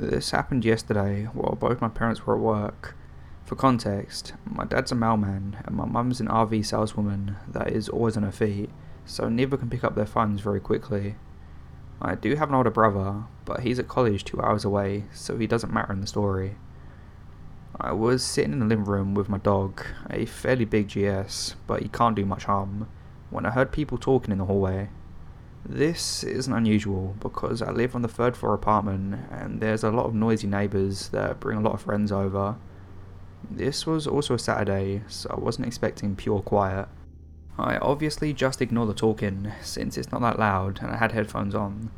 This happened yesterday while both my parents were at work. For context, my dad's a mailman and my mum's an RV saleswoman that is always on her feet, so neither can pick up their phones very quickly. I do have an older brother, but he's at college two hours away, so he doesn't matter in the story. I was sitting in the living room with my dog, a fairly big GS, but he can't do much harm, when I heard people talking in the hallway. This isn't unusual because I live on the third floor apartment and there's a lot of noisy neighbours that bring a lot of friends over. This was also a Saturday, so I wasn't expecting pure quiet. I obviously just ignore the talking since it's not that loud and I had headphones on,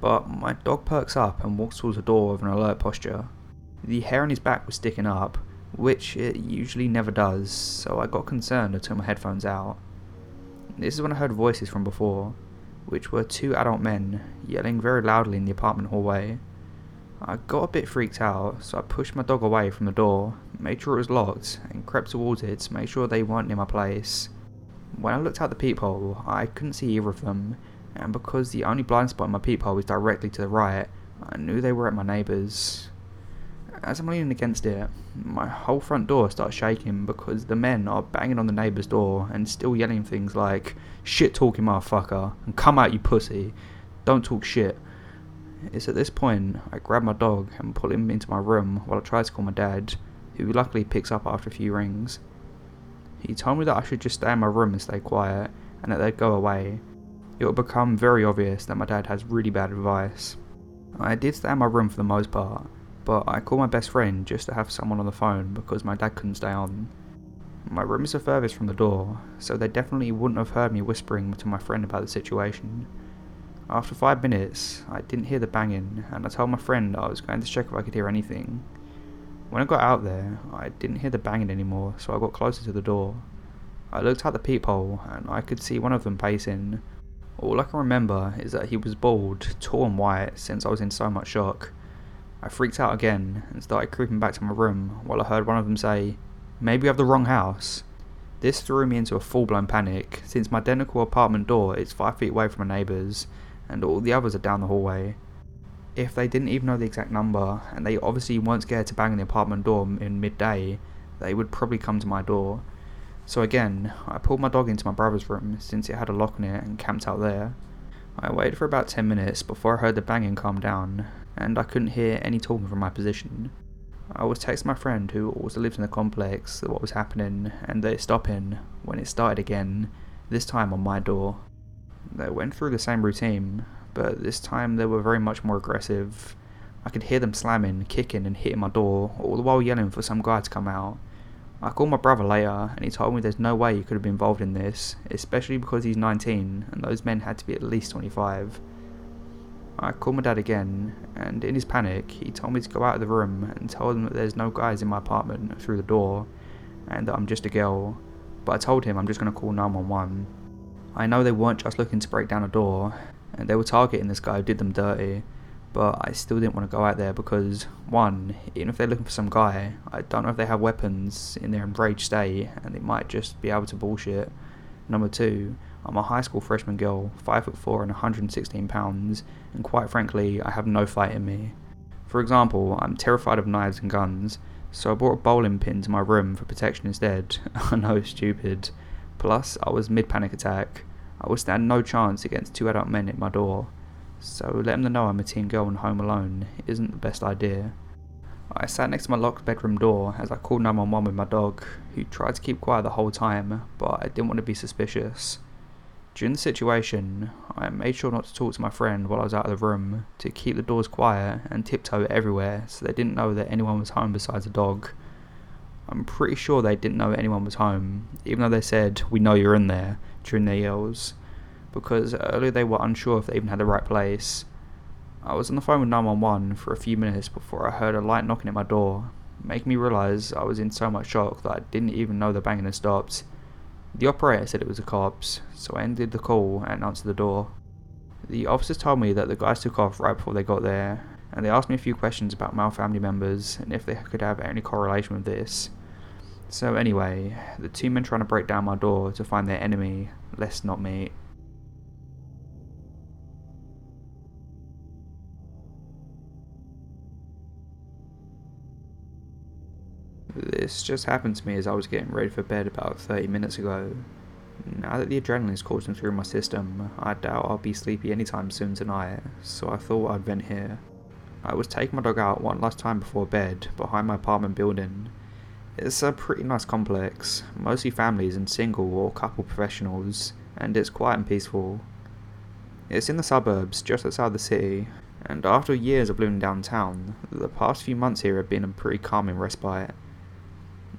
but my dog perks up and walks towards the door with an alert posture. The hair on his back was sticking up, which it usually never does, so I got concerned and took my headphones out. This is when I heard voices from before which were two adult men yelling very loudly in the apartment hallway. I got a bit freaked out, so I pushed my dog away from the door, made sure it was locked, and crept towards it to make sure they weren't near my place. When I looked out the peephole, I couldn't see either of them, and because the only blind spot in my peephole was directly to the right, I knew they were at my neighbour's. As I'm leaning against it, my whole front door starts shaking because the men are banging on the neighbour's door and still yelling things like, shit talking motherfucker, and come out you pussy, don't talk shit. It's at this point I grab my dog and pull him into my room while I try to call my dad, who luckily picks up after a few rings. He told me that I should just stay in my room and stay quiet, and that they'd go away. It would become very obvious that my dad has really bad advice. I did stay in my room for the most part, but I called my best friend just to have someone on the phone because my dad couldn't stay on. My room is the furthest from the door, so they definitely wouldn't have heard me whispering to my friend about the situation. After five minutes, I didn't hear the banging, and I told my friend I was going to check if I could hear anything. When I got out there, I didn't hear the banging anymore, so I got closer to the door. I looked out the peephole, and I could see one of them pacing. All I can remember is that he was bald, tall and white, since I was in so much shock. I freaked out again and started creeping back to my room while I heard one of them say, Maybe we have the wrong house. This threw me into a full blown panic, since my identical apartment door is 5 feet away from my neighbours, and all the others are down the hallway. If they didn't even know the exact number, and they obviously weren't scared to bang on the apartment door in midday, they would probably come to my door. So again, I pulled my dog into my brother's room since it had a lock on it and camped out there. I waited for about 10 minutes before I heard the banging calm down, and I couldn't hear any talking from my position. I was texting my friend who also lives in the complex what was happening and they're stopping when it started again, this time on my door. They went through the same routine, but this time they were very much more aggressive. I could hear them slamming, kicking, and hitting my door, all the while yelling for some guy to come out. I called my brother later, and he told me there's no way he could have been involved in this, especially because he's 19, and those men had to be at least 25. I called my dad again, and in his panic, he told me to go out of the room and tell them that there's no guys in my apartment through the door, and that I'm just a girl. But I told him I'm just going to call 911. I know they weren't just looking to break down a door, and they were targeting this guy who did them dirty, but I still didn't want to go out there because, one, even if they're looking for some guy, I don't know if they have weapons in their enraged state, and they might just be able to bullshit. Number two, I'm a high school freshman girl, 5 foot 4 and 116 pounds, and quite frankly, I have no fight in me. For example, I'm terrified of knives and guns, so I brought a bowling pin to my room for protection instead. I know, stupid. Plus, I was mid panic attack. I would stand no chance against two adult men at my door. So letting them know I'm a teen girl and home alone isn't the best idea. I sat next to my locked bedroom door as I called 911 with my dog, who tried to keep quiet the whole time, but I didn't want to be suspicious. During the situation, I made sure not to talk to my friend while I was out of the room, to keep the doors quiet and tiptoe everywhere so they didn't know that anyone was home besides the dog. I'm pretty sure they didn't know anyone was home, even though they said, We know you're in there, during their yells, because earlier they were unsure if they even had the right place. I was on the phone with 911 for a few minutes before I heard a light knocking at my door, making me realise I was in so much shock that I didn't even know the banging had stopped. The operator said it was the cops, so I ended the call and answered the door. The officers told me that the guys took off right before they got there, and they asked me a few questions about male family members and if they could have any correlation with this. So, anyway, the two men trying to break down my door to find their enemy, let's not meet. This just happened to me as I was getting ready for bed about 30 minutes ago. Now that the adrenaline is coursing through my system, I doubt I'll be sleepy anytime soon tonight, so I thought I'd vent here. I was taking my dog out one last time before bed, behind my apartment building. It's a pretty nice complex, mostly families and single or couple professionals, and it's quiet and peaceful. It's in the suburbs, just outside the city, and after years of living downtown, the past few months here have been a pretty calming respite.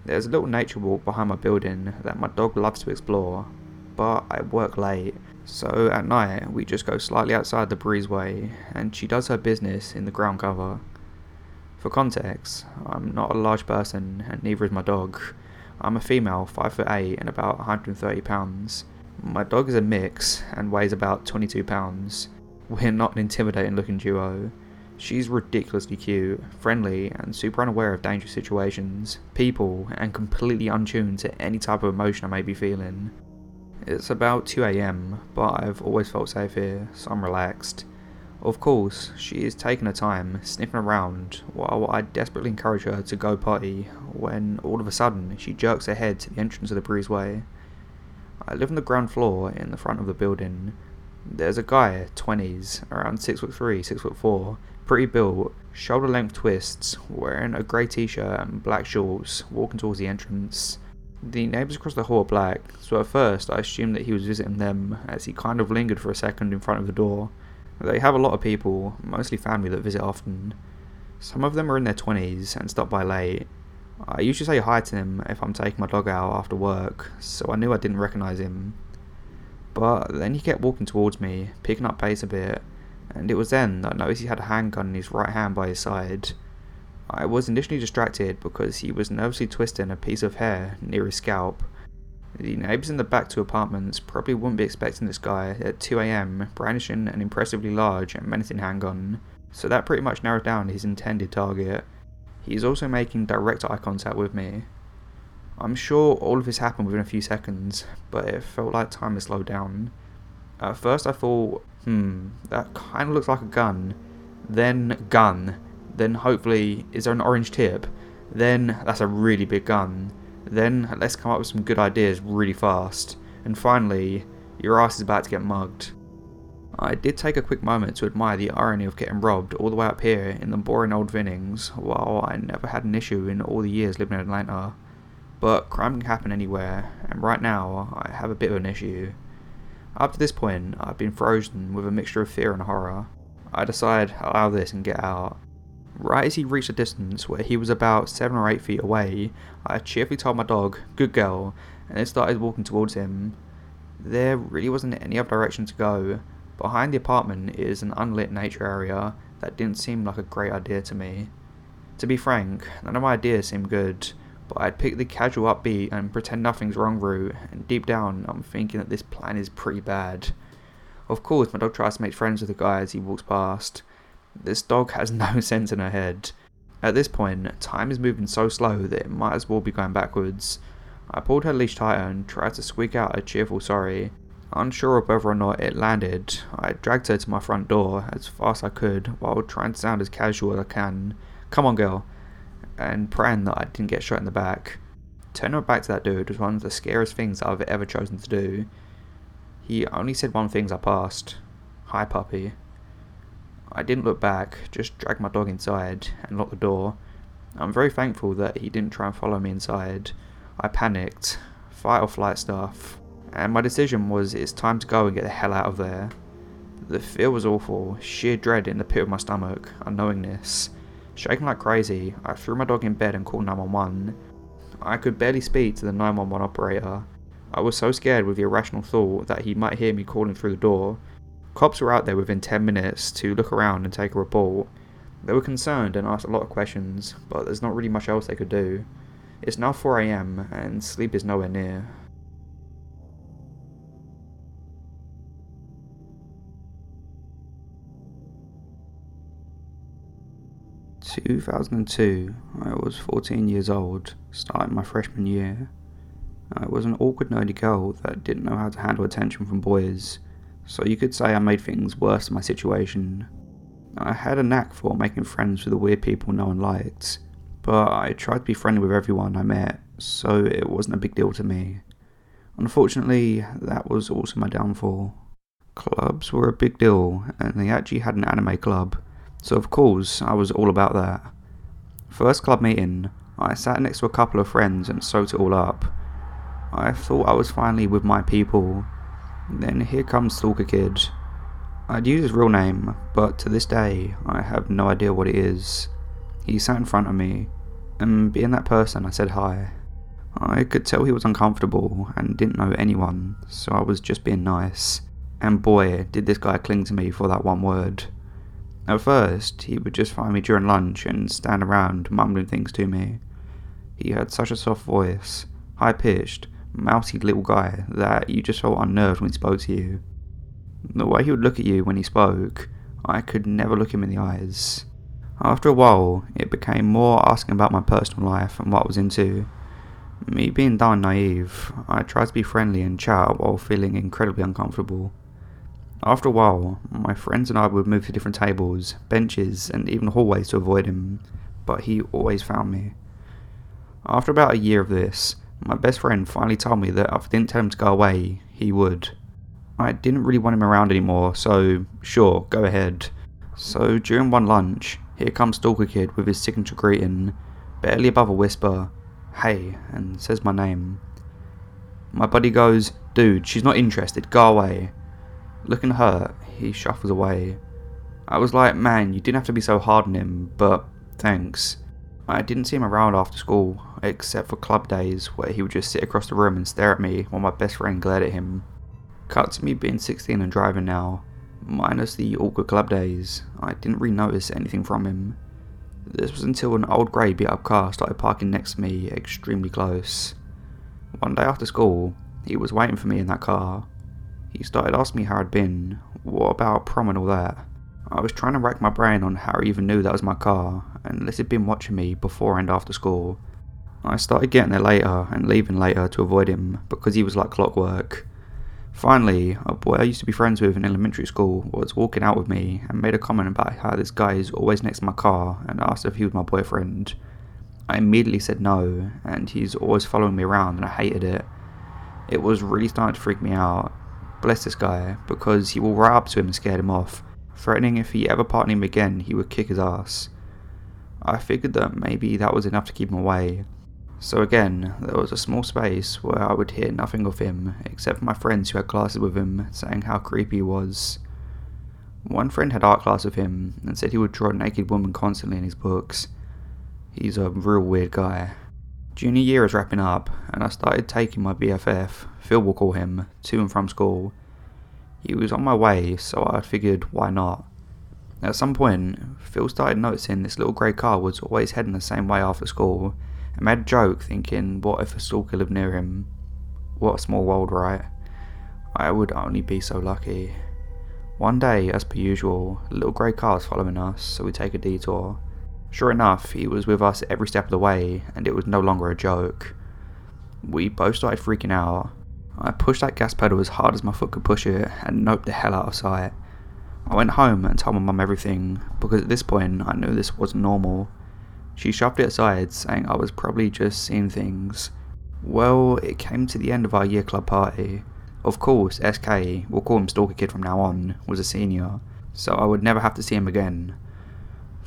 There's a little nature walk behind my building that my dog loves to explore, but I work late, so at night we just go slightly outside the breezeway and she does her business in the ground cover. For context, I'm not a large person and neither is my dog. I'm a female, 5 foot 8 and about 130 pounds. My dog is a mix and weighs about 22 pounds. We're not an intimidating looking duo. She's ridiculously cute, friendly, and super unaware of dangerous situations, people, and completely untuned to any type of emotion I may be feeling. It's about 2am, but I've always felt safe here, so I'm relaxed. Of course, she is taking her time, sniffing around, while I desperately encourage her to go potty, when all of a sudden she jerks her head to the entrance of the breezeway. I live on the ground floor in the front of the building. There's a guy, 20s, around 6'3, 6'4, pretty built, shoulder length twists, wearing a grey t shirt and black shorts, walking towards the entrance. The neighbours across the hall are black, so at first I assumed that he was visiting them, as he kind of lingered for a second in front of the door. They have a lot of people, mostly family, that visit often. Some of them are in their 20s and stop by late. I usually say hi to him if I'm taking my dog out after work, so I knew I didn't recognise him. But then he kept walking towards me, picking up pace a bit, and it was then that I noticed he had a handgun in his right hand by his side. I was initially distracted because he was nervously twisting a piece of hair near his scalp. The neighbours in the back two apartments probably wouldn't be expecting this guy at 2am brandishing an impressively large and menacing handgun, so that pretty much narrowed down his intended target. He is also making direct eye contact with me. I'm sure all of this happened within a few seconds, but it felt like time had slowed down. At first I thought hmm, that kind of looks like a gun. Then gun. Then hopefully, is there an orange tip? Then that's a really big gun. Then let's come up with some good ideas really fast. And finally, your ass is about to get mugged. I did take a quick moment to admire the irony of getting robbed all the way up here in the boring old Vinings, while I never had an issue in all the years living in Atlanta. But crime can happen anywhere, and right now I have a bit of an issue. Up to this point, I've been frozen with a mixture of fear and horror. I decide I'll allow this and get out. Right as he reached a distance where he was about 7 or 8 feet away, I cheerfully told my dog, good girl, and then started walking towards him. There really wasn't any other direction to go. Behind the apartment is an unlit nature area that didn't seem like a great idea to me. To be frank, none of my ideas seemed good, but I'd pick the casual upbeat and pretend nothing's wrong route, and deep down I'm thinking that this plan is pretty bad. Of course, my dog tries to make friends with the guy as he walks past. This dog has no sense in her head. At this point, time is moving so slow that it might as well be going backwards. I pulled her leash tighter and tried to squeak out a cheerful sorry. Unsure of whether or not it landed, I dragged her to my front door as fast as I could while trying to sound as casual as I can. Come on, girl and praying that I didn't get shot in the back. Turning back to that dude was one of the scariest things I've ever chosen to do. He only said one thing as I passed Hi, puppy. I didn't look back, just dragged my dog inside and locked the door. I'm very thankful that he didn't try and follow me inside. I panicked, fight or flight stuff, and my decision was it's time to go and get the hell out of there. The fear was awful, sheer dread in the pit of my stomach, unknowingness. Shaking like crazy, I threw my dog in bed and called 911. I could barely speak to the 911 operator. I was so scared with the irrational thought that he might hear me calling through the door. Cops were out there within 10 minutes to look around and take a report. They were concerned and asked a lot of questions, but there's not really much else they could do. It's now 4am and sleep is nowhere near. 2002, I was 14 years old, starting my freshman year. I was an awkward, nerdy girl that didn't know how to handle attention from boys, so you could say I made things worse in my situation. I had a knack for making friends with the weird people no one liked. but I tried to be friendly with everyone I met, so it wasn't a big deal to me. Unfortunately, that was also my downfall. Clubs were a big deal, and they actually had an anime club, so of course I was all about that. First club meeting, I sat next to a couple of friends and soaked it all up. I thought I was finally with my people. Then here comes Stalker Kid. I'd use his real name, but to this day I have no idea what it is. He sat in front of me, and being that person, I said hi. I could tell he was uncomfortable and didn't know anyone, so I was just being nice. And boy, did this guy cling to me for that one word. At first, he would just find me during lunch and stand around mumbling things to me. He had such a soft voice, high pitched, mousy little guy that you just felt unnerved when he spoke to you. The way he would look at you when he spoke, I could never look him in the eyes. After a while, it became more asking about my personal life and what I was into. Me being dumb naive, I tried to be friendly and chat while feeling incredibly uncomfortable. After a while, my friends and I would move to different tables, benches, and even hallways to avoid him, but he always found me. After about a year of this, my best friend finally told me that if I didn't tell him to go away, he would. I didn't really want him around anymore, so sure, go ahead. So during one lunch, here comes Stalker Kid with his signature greeting, barely above a whisper, hey, and says my name. My buddy goes, dude, she's not interested, go away. Looking hurt, he shuffles away. I was like, man, you didn't have to be so hard on him, but thanks. I didn't see him around after school, except for club days where he would just sit across the room and stare at me while my best friend glared at him. Cut to me being 16 and driving now, minus the awkward club days, I didn't really notice anything from him. This was until an old grey beat up car started parking next to me extremely close. One day after school, he was waiting for me in that car. He started asking me how I'd been, what about prom and all that. I was trying to rack my brain on how he even knew that was my car, unless he'd been watching me before and after school. I started getting there later and leaving later to avoid him because he was like clockwork. Finally, a boy I used to be friends with in elementary school was walking out with me and made a comment about how this guy is always next to my car and asked if he was my boyfriend. I immediately said no, and he's always following me around and I hated it. It was really starting to freak me out. Bless this guy, eh? because he will ride up to him and scare him off, threatening if he ever partnered him again, he would kick his ass. I figured that maybe that was enough to keep him away. So again, there was a small space where I would hear nothing of him, except for my friends who had classes with him saying how creepy he was. One friend had art class with him and said he would draw naked woman constantly in his books. He's a real weird guy. Junior year is wrapping up, and I started taking my BFF, Phil will call him, to and from school. He was on my way, so I figured why not. At some point, Phil started noticing this little grey car was always heading the same way after school, and made a joke thinking, what if a stalker lived near him? What a small world, right? I would only be so lucky. One day, as per usual, a little grey car is following us, so we take a detour. Sure enough, he was with us every step of the way, and it was no longer a joke. We both started freaking out. I pushed that gas pedal as hard as my foot could push it, and noped the hell out of sight. I went home and told my mum everything, because at this point I knew this wasn't normal. She shoved it aside, saying I was probably just seeing things. Well, it came to the end of our year club party. Of course, SK, we'll call him Stalker Kid from now on, was a senior, so I would never have to see him again.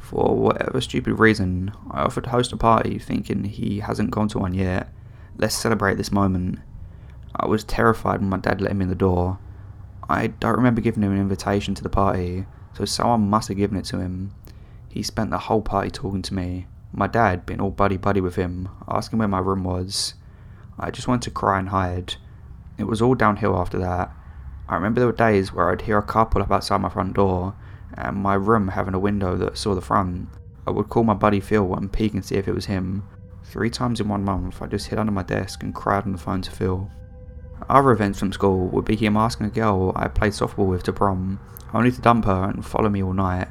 For whatever stupid reason, I offered to host a party thinking he hasn't gone to one yet. Let's celebrate this moment. I was terrified when my dad let him in the door. I don't remember giving him an invitation to the party, so someone must have given it to him. He spent the whole party talking to me, my dad being all buddy buddy with him, asking where my room was. I just wanted to cry and hide. It was all downhill after that. I remember there were days where I'd hear a car pull up outside my front door, and my room having a window that saw the front. I would call my buddy Phil and peek and see if it was him. Three times in one month, I just hid under my desk and cried on the phone to Phil. Other events from school would be him asking a girl I played softball with to prom, only to dump her and follow me all night.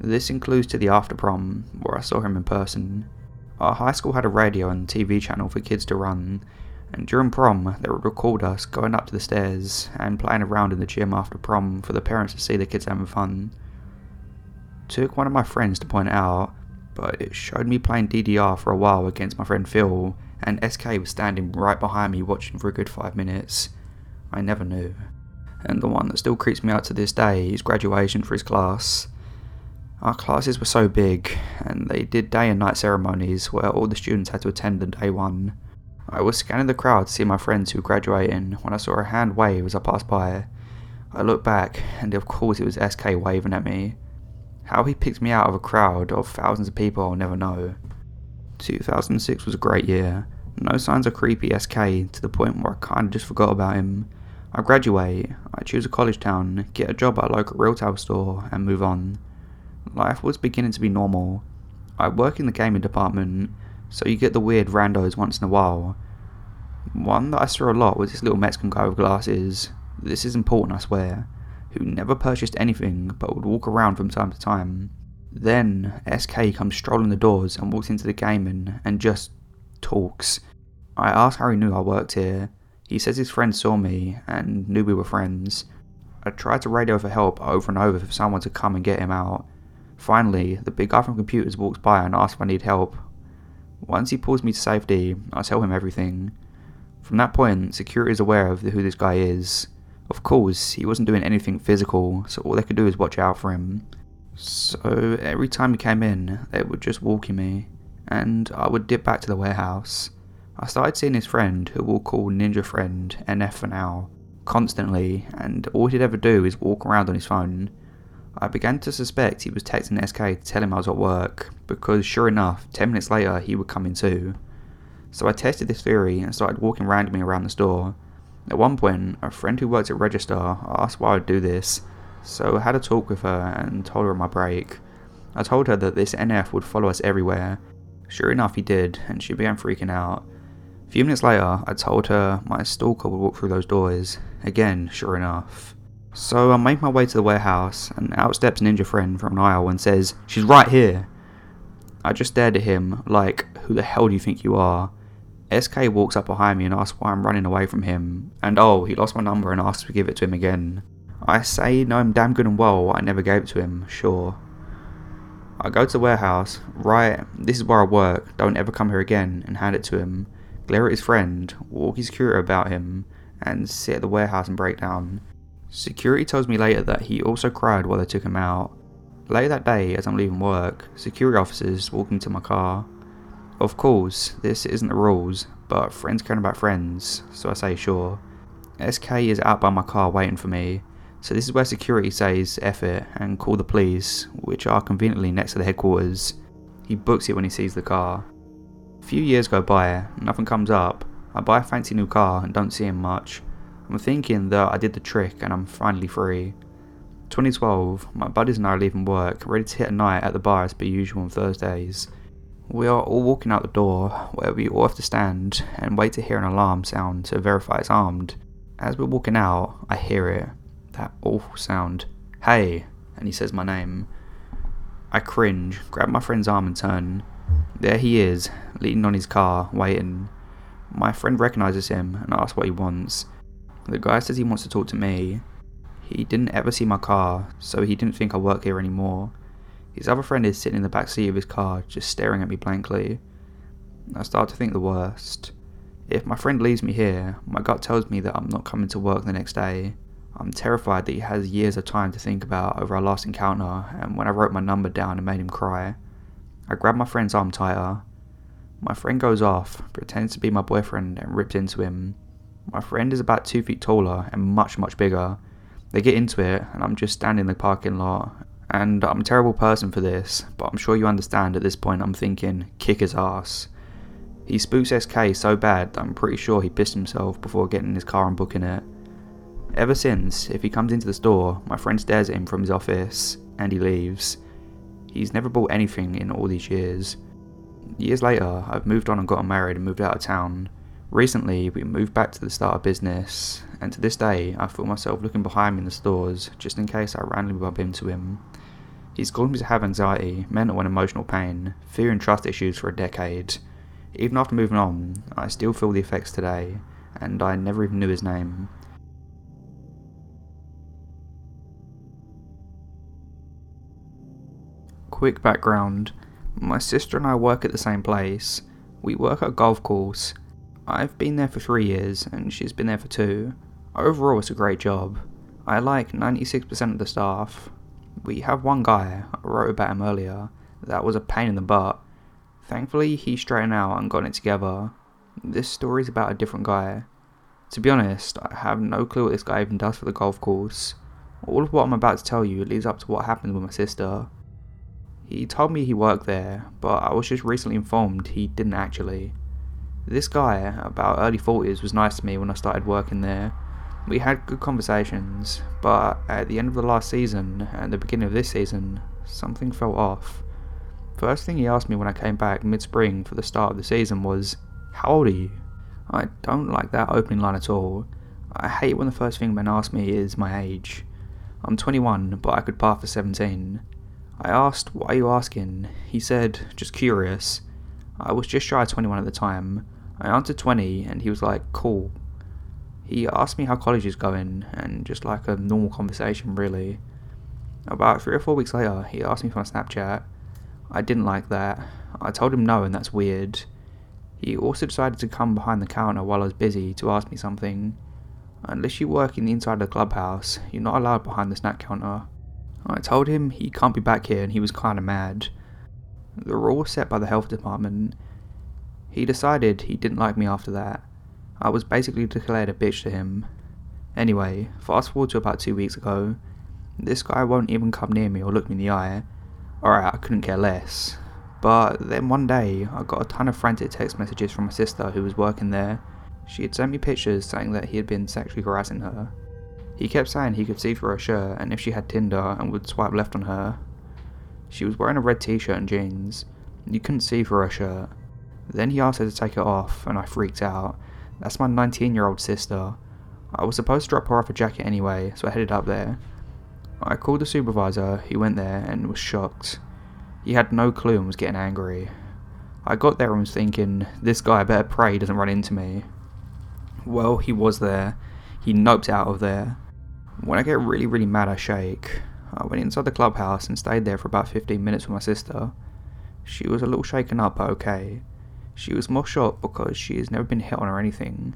This includes to the after prom, where I saw him in person. Our high school had a radio and TV channel for kids to run, and during prom they would record us going up to the stairs and playing around in the gym after prom for the parents to see the kids having fun. Took one of my friends to point out, but it showed me playing DDR for a while against my friend Phil, and SK was standing right behind me watching for a good five minutes. I never knew. And the one that still creeps me out to this day is graduation for his class. Our classes were so big, and they did day and night ceremonies where all the students had to attend the day one. I was scanning the crowd to see my friends who were graduating when I saw a hand wave as I passed by. I looked back, and of course it was SK waving at me. How he picked me out of a crowd of thousands of people I'll never know. 2006 was a great year. No signs of creepy SK to the point where I kinda just forgot about him. I graduate, I choose a college town, get a job at a local retail store, and move on. Life was beginning to be normal. I work in the gaming department, so you get the weird randos once in a while. One that I saw a lot was this little Mexican guy with glasses. This is important, I swear. Who never purchased anything but would walk around from time to time. Then SK comes strolling the doors and walks into the gaming and just talks. I ask how he knew I worked here. He says his friend saw me and knew we were friends. I tried to radio for help over and over for someone to come and get him out. Finally, the big guy from computers walks by and asks if I need help. Once he pulls me to safety, I tell him everything. From that point, security is aware of who this guy is. Of course, he wasn't doing anything physical, so all they could do is watch out for him. So every time he came in, they would just walk walkie me, and I would dip back to the warehouse. I started seeing his friend, who we'll call Ninja Friend NF for now, constantly, and all he'd ever do is walk around on his phone. I began to suspect he was texting SK to tell him I was at work, because sure enough, 10 minutes later he would come in too. So I tested this theory and started walking randomly around the store. At one point, a friend who works at Register asked why I would do this, so I had a talk with her and told her on my break. I told her that this NF would follow us everywhere. Sure enough, he did, and she began freaking out. A few minutes later, I told her my stalker would walk through those doors. Again, sure enough. So I make my way to the warehouse, and out steps Ninja Friend from an aisle and says, She's right here! I just stared at him, like, Who the hell do you think you are? SK walks up behind me and asks why I'm running away from him, and oh, he lost my number and asks to give it to him again. I say, no, I'm damn good and well, I never gave it to him, sure. I go to the warehouse, right, this is where I work, don't ever come here again, and hand it to him, glare at his friend, walk his security about him, and sit at the warehouse and break down. Security tells me later that he also cried while they took him out. Later that day, as I'm leaving work, security officers walk into my car. Of course, this isn't the rules, but friends care about friends, so I say sure. SK is out by my car waiting for me, so this is where security says F it and call the police, which are conveniently next to the headquarters. He books it when he sees the car. A few years go by, nothing comes up. I buy a fancy new car and don't see him much. I'm thinking that I did the trick and I'm finally free. 2012, my buddies and I are leaving work, ready to hit a night at the bar as per usual on Thursdays. We are all walking out the door, where we all have to stand and wait to hear an alarm sound to verify it's armed. As we're walking out, I hear it. That awful sound. Hey! And he says my name. I cringe, grab my friend's arm and turn. There he is, leaning on his car, waiting. My friend recognizes him and asks what he wants. The guy says he wants to talk to me. He didn't ever see my car, so he didn't think I work here anymore. His other friend is sitting in the back seat of his car, just staring at me blankly. I start to think the worst. If my friend leaves me here, my gut tells me that I'm not coming to work the next day. I'm terrified that he has years of time to think about over our last encounter, and when I wrote my number down and made him cry. I grab my friend's arm tighter. My friend goes off, pretends to be my boyfriend, and rips into him. My friend is about two feet taller and much, much bigger. They get into it, and I'm just standing in the parking lot. And I'm a terrible person for this, but I'm sure you understand at this point I'm thinking, kick his ass. He spooks SK so bad that I'm pretty sure he pissed himself before getting in his car and booking it. Ever since, if he comes into the store, my friend stares at him from his office, and he leaves. He's never bought anything in all these years. Years later, I've moved on and gotten married and moved out of town. Recently, we moved back to the start of business, and to this day, I feel myself looking behind me in the stores just in case I randomly bump into him. He's caused me to have anxiety, mental and emotional pain, fear and trust issues for a decade. Even after moving on, I still feel the effects today, and I never even knew his name. Quick background My sister and I work at the same place. We work at a golf course. I've been there for three years, and she's been there for two. Overall, it's a great job. I like 96% of the staff. We have one guy, I wrote about him earlier, that was a pain in the butt. Thankfully, he straightened out and got it together. This story's about a different guy. To be honest, I have no clue what this guy even does for the golf course. All of what I'm about to tell you leads up to what happened with my sister. He told me he worked there, but I was just recently informed he didn't actually. This guy, about early 40s, was nice to me when I started working there. We had good conversations, but at the end of the last season and the beginning of this season, something fell off. First thing he asked me when I came back mid spring for the start of the season was, How old are you? I don't like that opening line at all. I hate when the first thing men ask me is my age. I'm 21, but I could pass for 17. I asked, Why are you asking? He said, Just curious. I was just shy of 21 at the time. I answered 20, and he was like, Cool. He asked me how college is going, and just like a normal conversation, really. About three or four weeks later, he asked me for my Snapchat. I didn't like that. I told him no, and that's weird. He also decided to come behind the counter while I was busy to ask me something. Unless you work in the inside of the clubhouse, you're not allowed behind the snack counter. I told him he can't be back here and he was kinda mad. The rule was set by the health department. He decided he didn't like me after that. I was basically declared a bitch to him. Anyway, fast forward to about two weeks ago. This guy won't even come near me or look me in the eye. Alright, I couldn't care less. But then one day, I got a ton of frantic text messages from my sister who was working there. She had sent me pictures saying that he had been sexually harassing her. He kept saying he could see through her shirt and if she had Tinder and would swipe left on her. She was wearing a red t shirt and jeans. You couldn't see through her shirt. Then he asked her to take it off, and I freaked out. That's my 19 year old sister. I was supposed to drop her off a jacket anyway, so I headed up there. I called the supervisor, he went there and was shocked. He had no clue and was getting angry. I got there and was thinking, this guy better pray he doesn't run into me. Well, he was there. He noped out of there. When I get really, really mad, I shake. I went inside the clubhouse and stayed there for about 15 minutes with my sister. She was a little shaken up, but okay. She was more shocked because she has never been hit on or anything.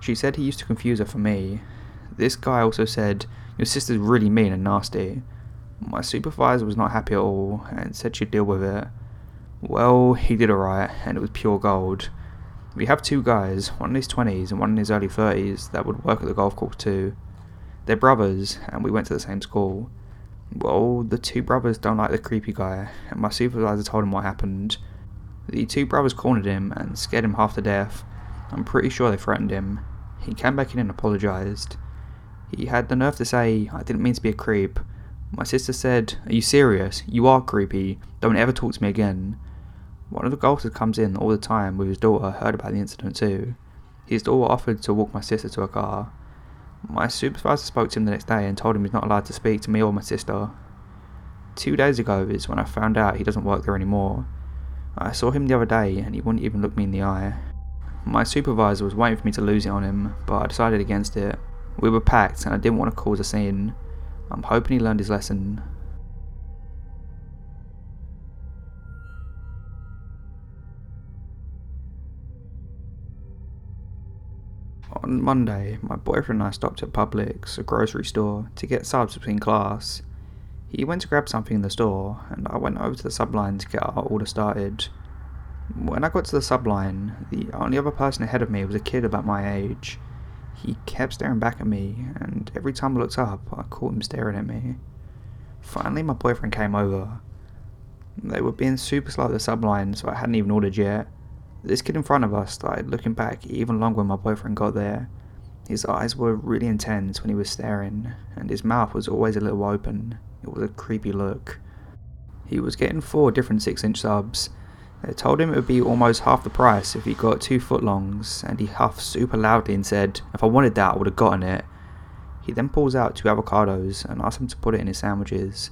She said he used to confuse her for me. This guy also said, Your sister's really mean and nasty. My supervisor was not happy at all and said she'd deal with it. Well, he did alright, and it was pure gold. We have two guys, one in his 20s and one in his early 30s, that would work at the golf course too. They're brothers, and we went to the same school. Well, the two brothers don't like the creepy guy, and my supervisor told him what happened. The two brothers cornered him and scared him half to death. I'm pretty sure they threatened him. He came back in and apologised. He had the nerve to say, I didn't mean to be a creep. My sister said, Are you serious? You are creepy. Don't ever talk to me again. One of the golfers comes in all the time with his daughter, heard about the incident too. His daughter offered to walk my sister to her car. My supervisor spoke to him the next day and told him he's not allowed to speak to me or my sister. Two days ago is when I found out he doesn't work there anymore. I saw him the other day and he wouldn't even look me in the eye. My supervisor was waiting for me to lose it on him, but I decided against it. We were packed and I didn't want to cause a scene. I'm hoping he learned his lesson. On Monday, my boyfriend and I stopped at Publix, a grocery store, to get subs between class. He went to grab something in the store, and I went over to the subline to get our order started. When I got to the subline, the only other person ahead of me was a kid about my age. He kept staring back at me, and every time I looked up, I caught him staring at me. Finally, my boyfriend came over. They were being super slow at the subline, so I hadn't even ordered yet. This kid in front of us started looking back even longer when my boyfriend got there. His eyes were really intense when he was staring, and his mouth was always a little open. It was a creepy look. He was getting four different 6 inch subs. They told him it would be almost half the price if he got two footlongs, and he huffed super loudly and said, If I wanted that, I would have gotten it. He then pulls out two avocados and asks them to put it in his sandwiches.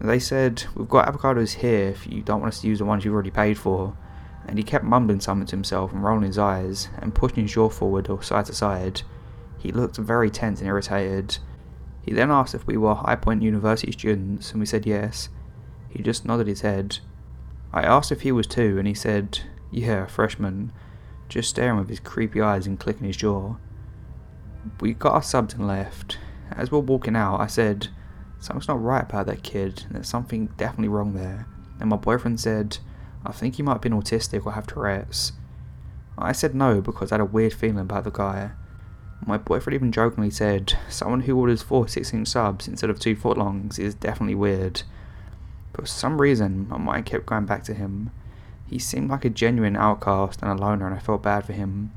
They said, We've got avocados here if you don't want us to use the ones you've already paid for. And he kept mumbling something to himself and rolling his eyes and pushing his jaw forward or side to side. He looked very tense and irritated. He then asked if we were High Point University students, and we said yes. He just nodded his head. I asked if he was too, and he said, Yeah, freshman, just staring with his creepy eyes and clicking his jaw. We got our subs and left. As we we're walking out, I said, Something's not right about that kid, there's something definitely wrong there. And my boyfriend said, I think he might have been autistic or have Tourette's. I said no because I had a weird feeling about the guy. My boyfriend even jokingly said, Someone who orders four 6 inch subs instead of two footlongs is definitely weird. But for some reason, my mind kept going back to him. He seemed like a genuine outcast and a loner, and I felt bad for him.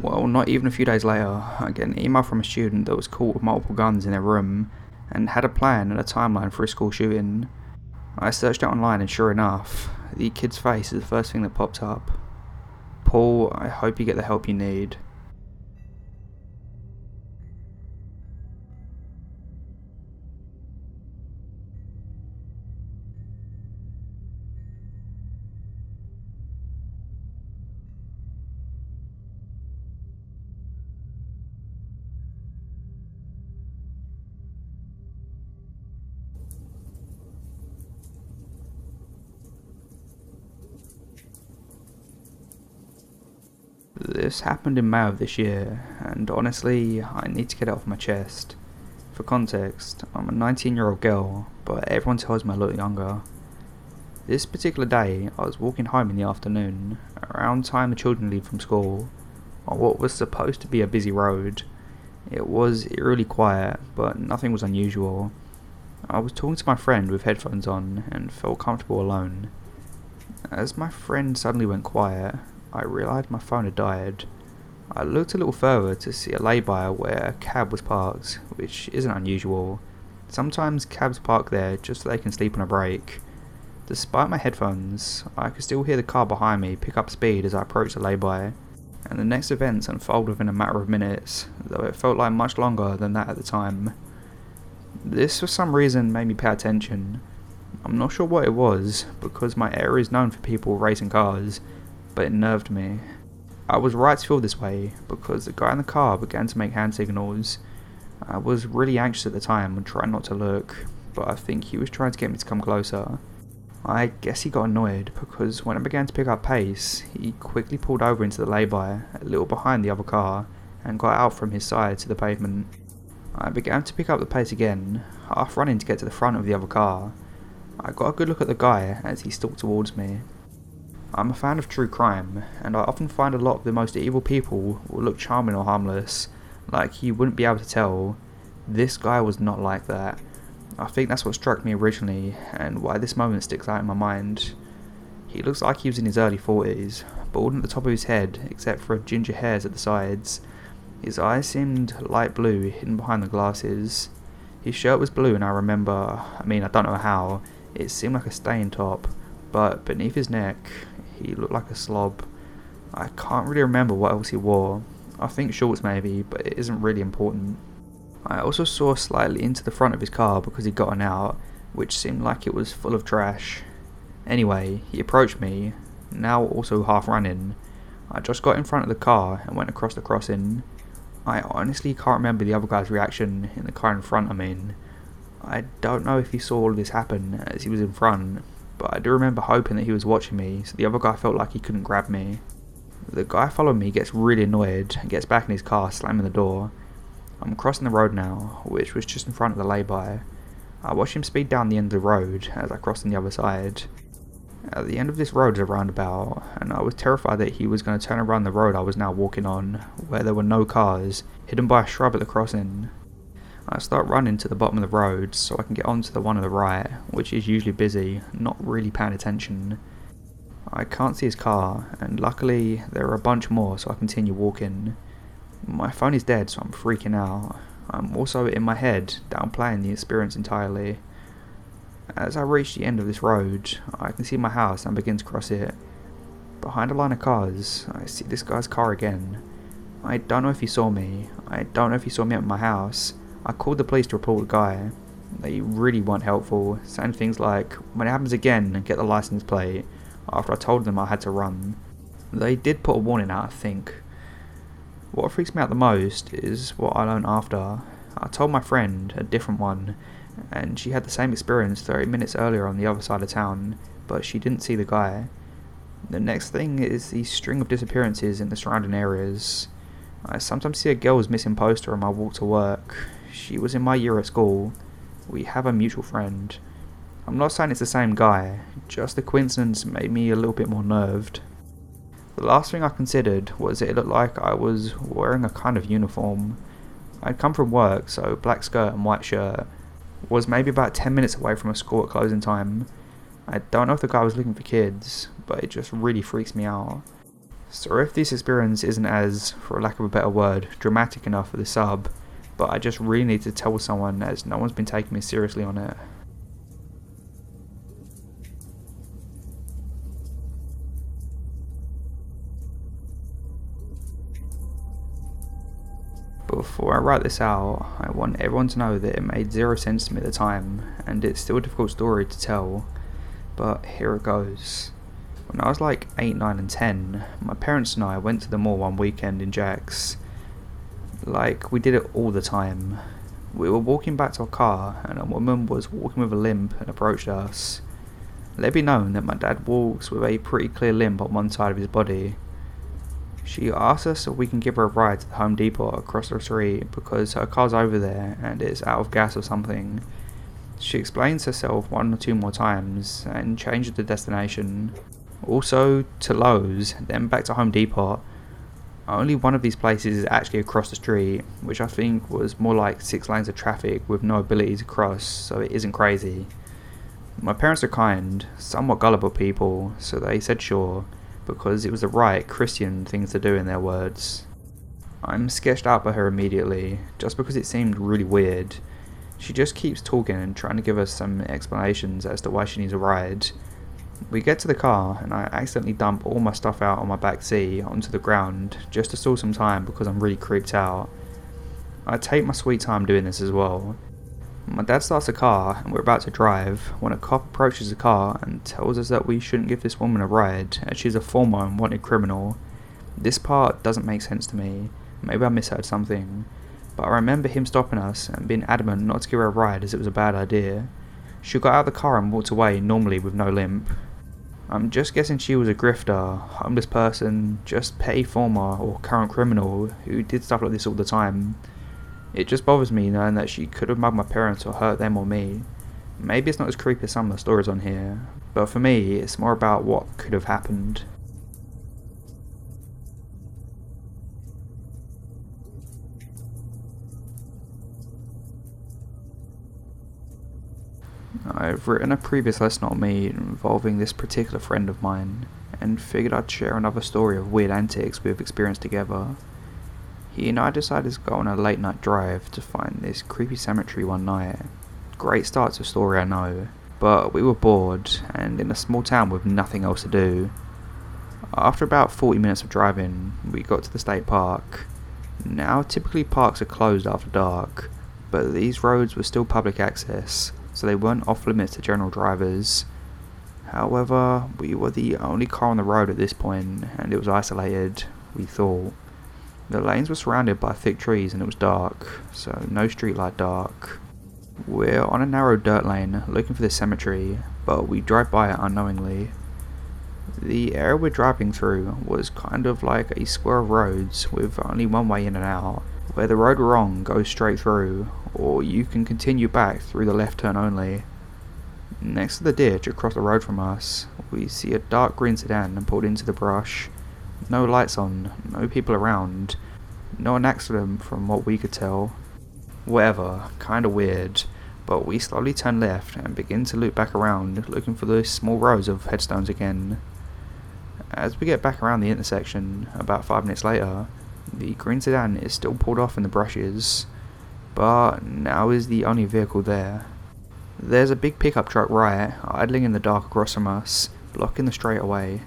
Well, not even a few days later, I get an email from a student that was caught with multiple guns in their room and had a plan and a timeline for a school shooting. I searched it online, and sure enough, the kid's face is the first thing that popped up. Paul, I hope you get the help you need. This happened in May of this year, and honestly, I need to get it off my chest. For context, I'm a 19 year old girl, but everyone tells me I look younger. This particular day, I was walking home in the afternoon, around time the children leave from school, on what was supposed to be a busy road. It was eerily quiet, but nothing was unusual. I was talking to my friend with headphones on and felt comfortable alone. As my friend suddenly went quiet, I realised my phone had died. I looked a little further to see a lay-by where a cab was parked, which isn't unusual. Sometimes cabs park there just so they can sleep on a break. Despite my headphones, I could still hear the car behind me pick up speed as I approached the lay-by, and the next events unfolded within a matter of minutes, though it felt like much longer than that at the time. This for some reason made me pay attention. I'm not sure what it was, because my area is known for people racing cars, but it nerved me. I was right to feel this way because the guy in the car began to make hand signals. I was really anxious at the time and tried not to look, but I think he was trying to get me to come closer. I guess he got annoyed because when I began to pick up pace, he quickly pulled over into the lay-by, a little behind the other car, and got out from his side to the pavement. I began to pick up the pace again, half running to get to the front of the other car. I got a good look at the guy as he stalked towards me, I'm a fan of true crime, and I often find a lot of the most evil people will look charming or harmless, like you wouldn't be able to tell. This guy was not like that. I think that's what struck me originally, and why this moment sticks out in my mind. He looks like he was in his early 40s, bald at the top of his head, except for ginger hairs at the sides. His eyes seemed light blue, hidden behind the glasses. His shirt was blue, and I remember, I mean, I don't know how, it seemed like a stain top, but beneath his neck, he looked like a slob. I can't really remember what else he wore. I think shorts maybe, but it isn't really important. I also saw slightly into the front of his car because he'd gotten out, which seemed like it was full of trash. Anyway, he approached me, now also half running. I just got in front of the car and went across the crossing. I honestly can't remember the other guy's reaction in the car in front, I mean. I don't know if he saw all this happen as he was in front, but I do remember hoping that he was watching me, so the other guy felt like he couldn't grab me. The guy following me gets really annoyed and gets back in his car, slamming the door. I'm crossing the road now, which was just in front of the lay-by. I watch him speed down the end of the road as I cross on the other side. At the end of this road is a roundabout, and I was terrified that he was going to turn around the road I was now walking on, where there were no cars, hidden by a shrub at the crossing. I start running to the bottom of the road so I can get onto the one on the right, which is usually busy, not really paying attention. I can't see his car, and luckily there are a bunch more so I continue walking. My phone is dead so I'm freaking out. I'm also in my head downplaying the experience entirely. As I reach the end of this road, I can see my house and begin to cross it. Behind a line of cars, I see this guy's car again. I don't know if he saw me. I don't know if he saw me at my house. I called the police to report the guy. They really weren't helpful, saying things like, when it happens again, get the license plate, after I told them I had to run. They did put a warning out, I think. What freaks me out the most is what I learned after. I told my friend, a different one, and she had the same experience 30 minutes earlier on the other side of town, but she didn't see the guy. The next thing is the string of disappearances in the surrounding areas. I sometimes see a girl's missing poster on my walk to work. She was in my year at school. We have a mutual friend. I'm not saying it's the same guy, just the coincidence made me a little bit more nerved. The last thing I considered was it looked like I was wearing a kind of uniform. I'd come from work, so black skirt and white shirt. Was maybe about 10 minutes away from a school at closing time. I don't know if the guy was looking for kids, but it just really freaks me out. So if this experience isn't as, for lack of a better word, dramatic enough for the sub, but I just really need to tell someone as no one's been taking me seriously on it. Before I write this out, I want everyone to know that it made zero sense to me at the time, and it's still a difficult story to tell, but here it goes. When I was like 8, 9, and 10, my parents and I went to the mall one weekend in Jack's. Like, we did it all the time. We were walking back to our car, and a woman was walking with a limp and approached us. Let it be known that my dad walks with a pretty clear limp on one side of his body. She asked us if we can give her a ride to the Home Depot across the street because her car's over there and it's out of gas or something. She explains herself one or two more times and changes the destination also to Lowe's, then back to Home Depot. Only one of these places is actually across the street, which I think was more like six lanes of traffic with no ability to cross, so it isn't crazy. My parents are kind, somewhat gullible people, so they said sure, because it was the right Christian thing to do in their words. I'm sketched out by her immediately, just because it seemed really weird. She just keeps talking and trying to give us some explanations as to why she needs a ride, we get to the car and I accidentally dump all my stuff out on my back seat onto the ground just to stall some time because I'm really creeped out. I take my sweet time doing this as well. My dad starts the car and we're about to drive when a cop approaches the car and tells us that we shouldn't give this woman a ride as she's a former and wanted criminal. This part doesn't make sense to me. Maybe I misheard something. But I remember him stopping us and being adamant not to give her a ride as it was a bad idea. She got out of the car and walked away normally with no limp. I'm just guessing she was a grifter, homeless person, just petty former or current criminal who did stuff like this all the time. It just bothers me knowing that she could have mugged my parents or hurt them or me. Maybe it's not as creepy as some of the stories on here, but for me, it's more about what could have happened. I've written a previous lesson on me involving this particular friend of mine, and figured I'd share another story of weird antics we've experienced together. He and I decided to go on a late night drive to find this creepy cemetery one night. Great start to a story, I know, but we were bored and in a small town with nothing else to do. After about 40 minutes of driving, we got to the state park. Now, typically parks are closed after dark, but these roads were still public access, so they weren't off limits to general drivers. However, we were the only car on the road at this point, and it was isolated, we thought. The lanes were surrounded by thick trees and it was dark, so no streetlight dark. We're on a narrow dirt lane looking for this cemetery, but we drive by it unknowingly. The area we're driving through was kind of like a square of roads with only one way in and out, where the road we're on goes straight through, or you can continue back through the left turn only. Next to the ditch across the road from us, we see a dark green sedan pulled into the brush. No lights on, no people around, no an accident from what we could tell. Whatever, kinda weird, but we slowly turn left and begin to loop back around looking for those small rows of headstones again. As we get back around the intersection, about five minutes later, the green sedan is still pulled off in the brushes but now is the only vehicle there. There's a big pickup truck right, idling in the dark across from us, blocking the straightaway.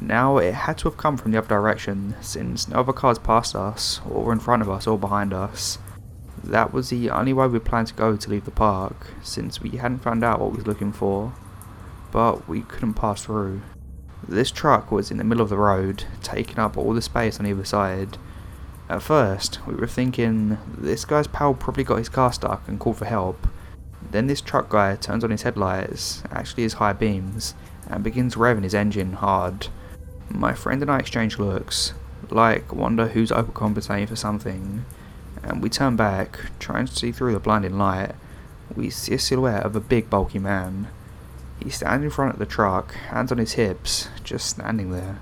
Now it had to have come from the other direction, since no other cars passed us, or in front of us or behind us. That was the only way we planned to go to leave the park, since we hadn't found out what we was looking for. But we couldn't pass through. This truck was in the middle of the road, taking up all the space on either side, at first, we were thinking, this guy's pal probably got his car stuck and called for help. Then this truck guy turns on his headlights, actually his high beams, and begins revving his engine hard. My friend and I exchange looks, like wonder who's overcompensating for something, and we turn back, trying to see through the blinding light. We see a silhouette of a big bulky man. He's standing in front of the truck, hands on his hips, just standing there.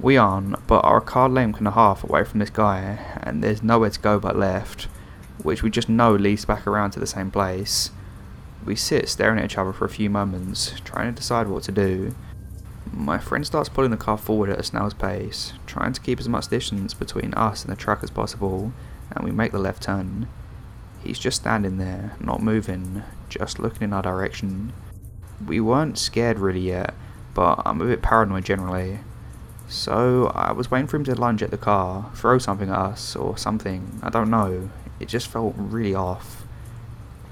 We aren't, but are a car length and a half away from this guy, and there's nowhere to go but left, which we just know leads back around to the same place. We sit staring at each other for a few moments, trying to decide what to do. My friend starts pulling the car forward at a snail's pace, trying to keep as much distance between us and the truck as possible, and we make the left turn. He's just standing there, not moving, just looking in our direction. We weren't scared really yet, but I'm a bit paranoid generally. So I was waiting for him to lunge at the car, throw something at us, or something, I don't know. It just felt really off.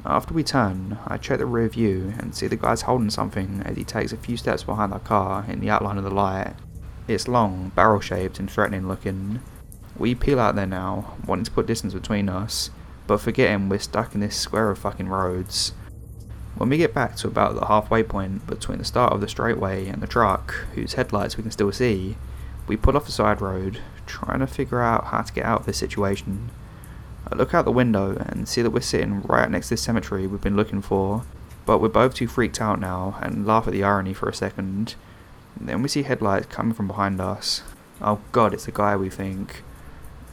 After we turn, I check the rear view and see the guy's holding something as he takes a few steps behind the car in the outline of the light. It's long, barrel shaped, and threatening looking. We peel out there now, wanting to put distance between us, but forgetting we're stuck in this square of fucking roads. When we get back to about the halfway point between the start of the straightway and the truck, whose headlights we can still see, we pull off the side road, trying to figure out how to get out of this situation. I look out the window and see that we're sitting right next to this cemetery we've been looking for, but we're both too freaked out now and laugh at the irony for a second. Then we see headlights coming from behind us. Oh god, it's the guy we think.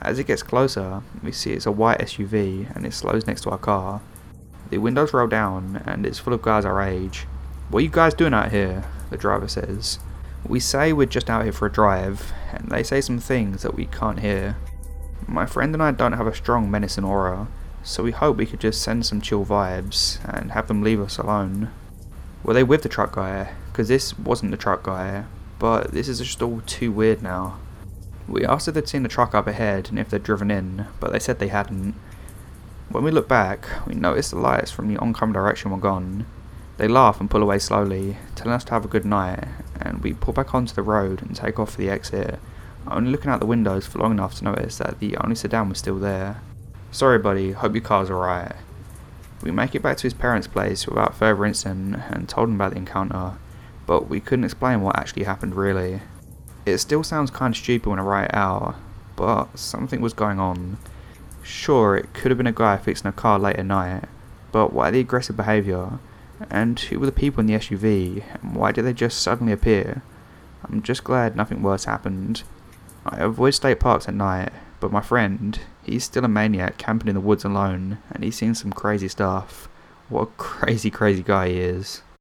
As it gets closer, we see it's a white SUV and it slows next to our car. The windows roll down and it's full of guys our age. What are you guys doing out here? The driver says. We say we're just out here for a drive, and they say some things that we can't hear. My friend and I don't have a strong menacing aura, so we hope we could just send some chill vibes and have them leave us alone. Were they with the truck guy? Because this wasn't the truck guy, but this is just all too weird now. We asked if they'd seen the truck up ahead and if they'd driven in, but they said they hadn't. When we look back, we notice the lights from the oncoming direction were gone. They laugh and pull away slowly, telling us to have a good night, and we pull back onto the road and take off for the exit, only looking out the windows for long enough to notice that the only sedan was still there. Sorry, buddy, hope your car's alright. We make it back to his parents' place without further incident and told him about the encounter, but we couldn't explain what actually happened really. It still sounds kinda stupid when I write it out, but something was going on. Sure, it could have been a guy fixing a car late at night, but why the aggressive behaviour? And who were the people in the SUV, and why did they just suddenly appear? I'm just glad nothing worse happened. I avoid state parks at night, but my friend, he's still a maniac camping in the woods alone, and he's seen some crazy stuff. What a crazy, crazy guy he is.